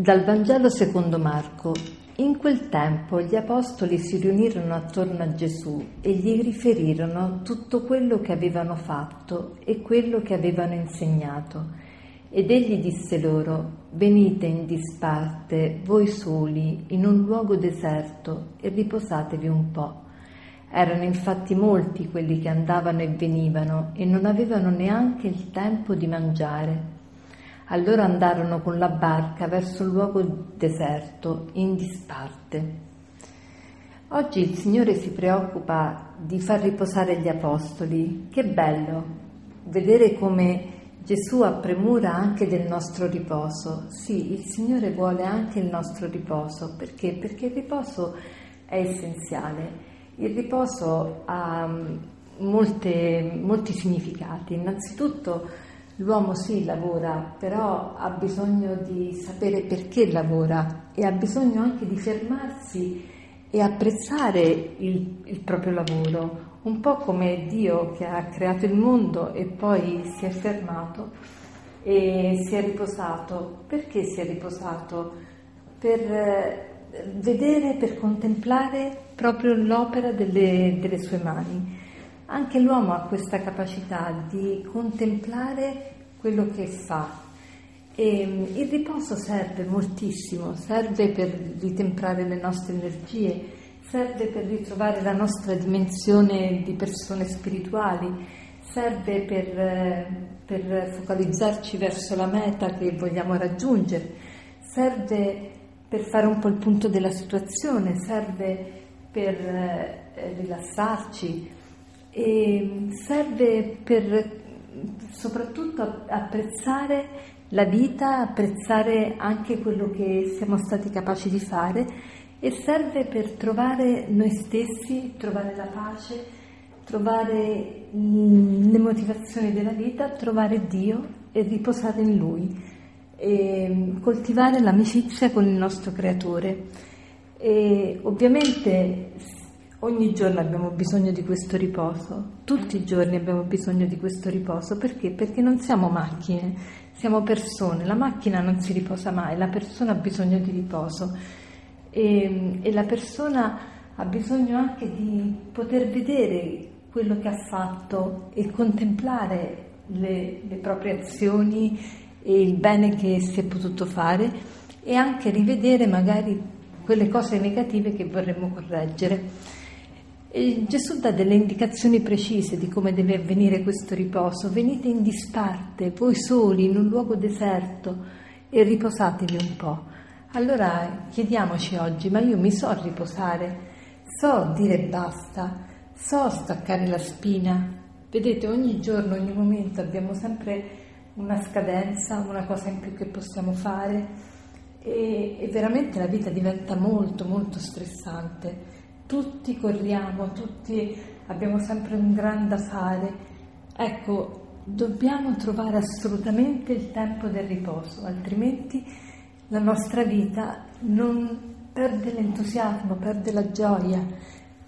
Dal Vangelo secondo Marco. In quel tempo gli apostoli si riunirono attorno a Gesù e gli riferirono tutto quello che avevano fatto e quello che avevano insegnato. Ed egli disse loro, venite in disparte, voi soli, in un luogo deserto e riposatevi un po'. Erano infatti molti quelli che andavano e venivano e non avevano neanche il tempo di mangiare. Allora andarono con la barca verso il luogo deserto, in disparte. Oggi il Signore si preoccupa di far riposare gli apostoli. Che bello vedere come Gesù ha premura anche del nostro riposo. Sì, il Signore vuole anche il nostro riposo. Perché? Perché il riposo è essenziale. Il riposo ha mm, molte, molti significati. Innanzitutto, L'uomo sì lavora, però ha bisogno di sapere perché lavora e ha bisogno anche di fermarsi e apprezzare il, il, proprio lavoro, un po' come Dio che ha creato il mondo e poi si è fermato e si è riposato. Perché si è riposato? Per eh, vedere, per contemplare proprio l'opera delle, delle sue mani. Anche l'uomo ha questa capacità di contemplare quello che fa. E mm, il riposo serve moltissimo, serve per ritemprare le nostre energie, serve per ritrovare la nostra dimensione di persone spirituali, serve per, eh, per focalizzarci verso la meta che vogliamo raggiungere, serve per fare un po' il punto della situazione, serve per eh, rilassarci e serve per soprattutto apprezzare la vita, apprezzare anche quello che siamo stati capaci di fare e serve per trovare noi stessi, trovare la pace, trovare le motivazioni della vita, trovare Dio e riposare in Lui e coltivare l'amicizia con il nostro Creatore. E ovviamente Ogni giorno abbiamo bisogno di questo riposo, tutti i giorni abbiamo bisogno di questo riposo, perché? Perché non siamo macchine, siamo persone, la macchina non si riposa mai, la persona ha bisogno di riposo e, e la persona ha bisogno anche di poter vedere quello che ha fatto e contemplare le, le proprie azioni e il bene che si è potuto fare e anche rivedere magari quelle cose negative che vorremmo correggere. E Gesù dà delle indicazioni precise di come deve avvenire questo riposo. Venite in disparte, voi soli, in un luogo deserto e riposatevi un po'. Allora chiediamoci oggi, ma io mi so riposare, so dire basta, so staccare la spina. Vedete, ogni giorno, ogni momento abbiamo sempre una scadenza, una cosa in più che possiamo fare e, e veramente la vita diventa molto, molto stressante tutti corriamo, tutti abbiamo sempre un gran da fare. Ecco, dobbiamo trovare assolutamente il tempo del riposo, altrimenti la nostra vita non perde l'entusiasmo, perde la gioia,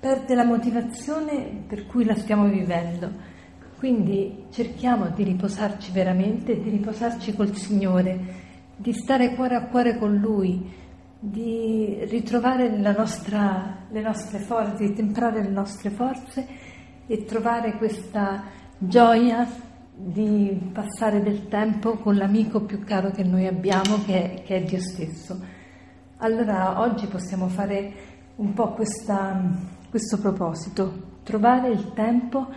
perde la motivazione per cui la stiamo vivendo. Quindi cerchiamo di riposarci veramente, di riposarci col Signore, di stare cuore a cuore con Lui di ritrovare nostra, le nostre forze, di temprare le nostre forze e trovare questa gioia di passare del tempo con l'amico più caro che noi abbiamo, che è, che è Dio stesso. Allora oggi possiamo fare un po' questa, questo proposito, trovare il tempo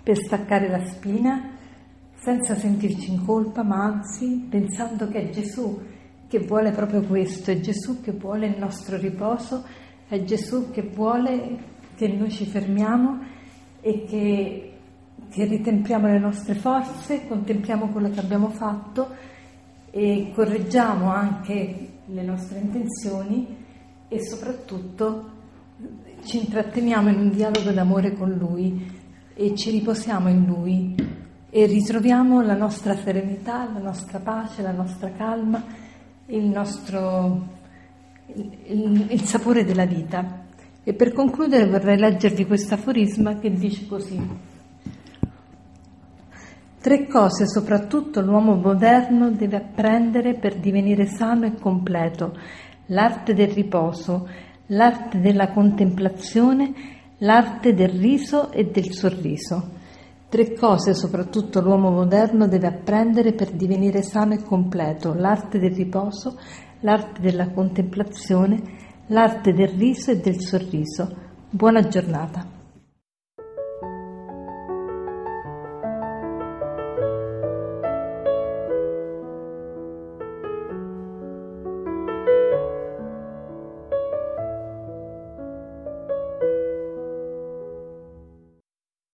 per staccare la spina senza sentirci in colpa, ma anzi pensando che è Gesù che vuole proprio questo, è Gesù che vuole il nostro riposo, è Gesù che vuole che noi ci fermiamo e che, che ritempiamo le nostre forze, contempliamo quello che abbiamo fatto e correggiamo anche le nostre intenzioni e soprattutto ci intratteniamo in un dialogo d'amore con Lui e ci riposiamo in Lui e ritroviamo la nostra serenità, la nostra pace, la nostra calma il nostro il, il sapore della vita. E per concludere vorrei leggervi questo aforisma che dice così. Tre cose soprattutto l'uomo moderno deve apprendere per divenire sano e completo. L'arte del riposo, l'arte della contemplazione, l'arte del riso e del sorriso. Tre cose soprattutto l'uomo moderno deve apprendere per divenire sano e completo. L'arte del riposo, l'arte della contemplazione, l'arte del riso e del sorriso. Buona giornata.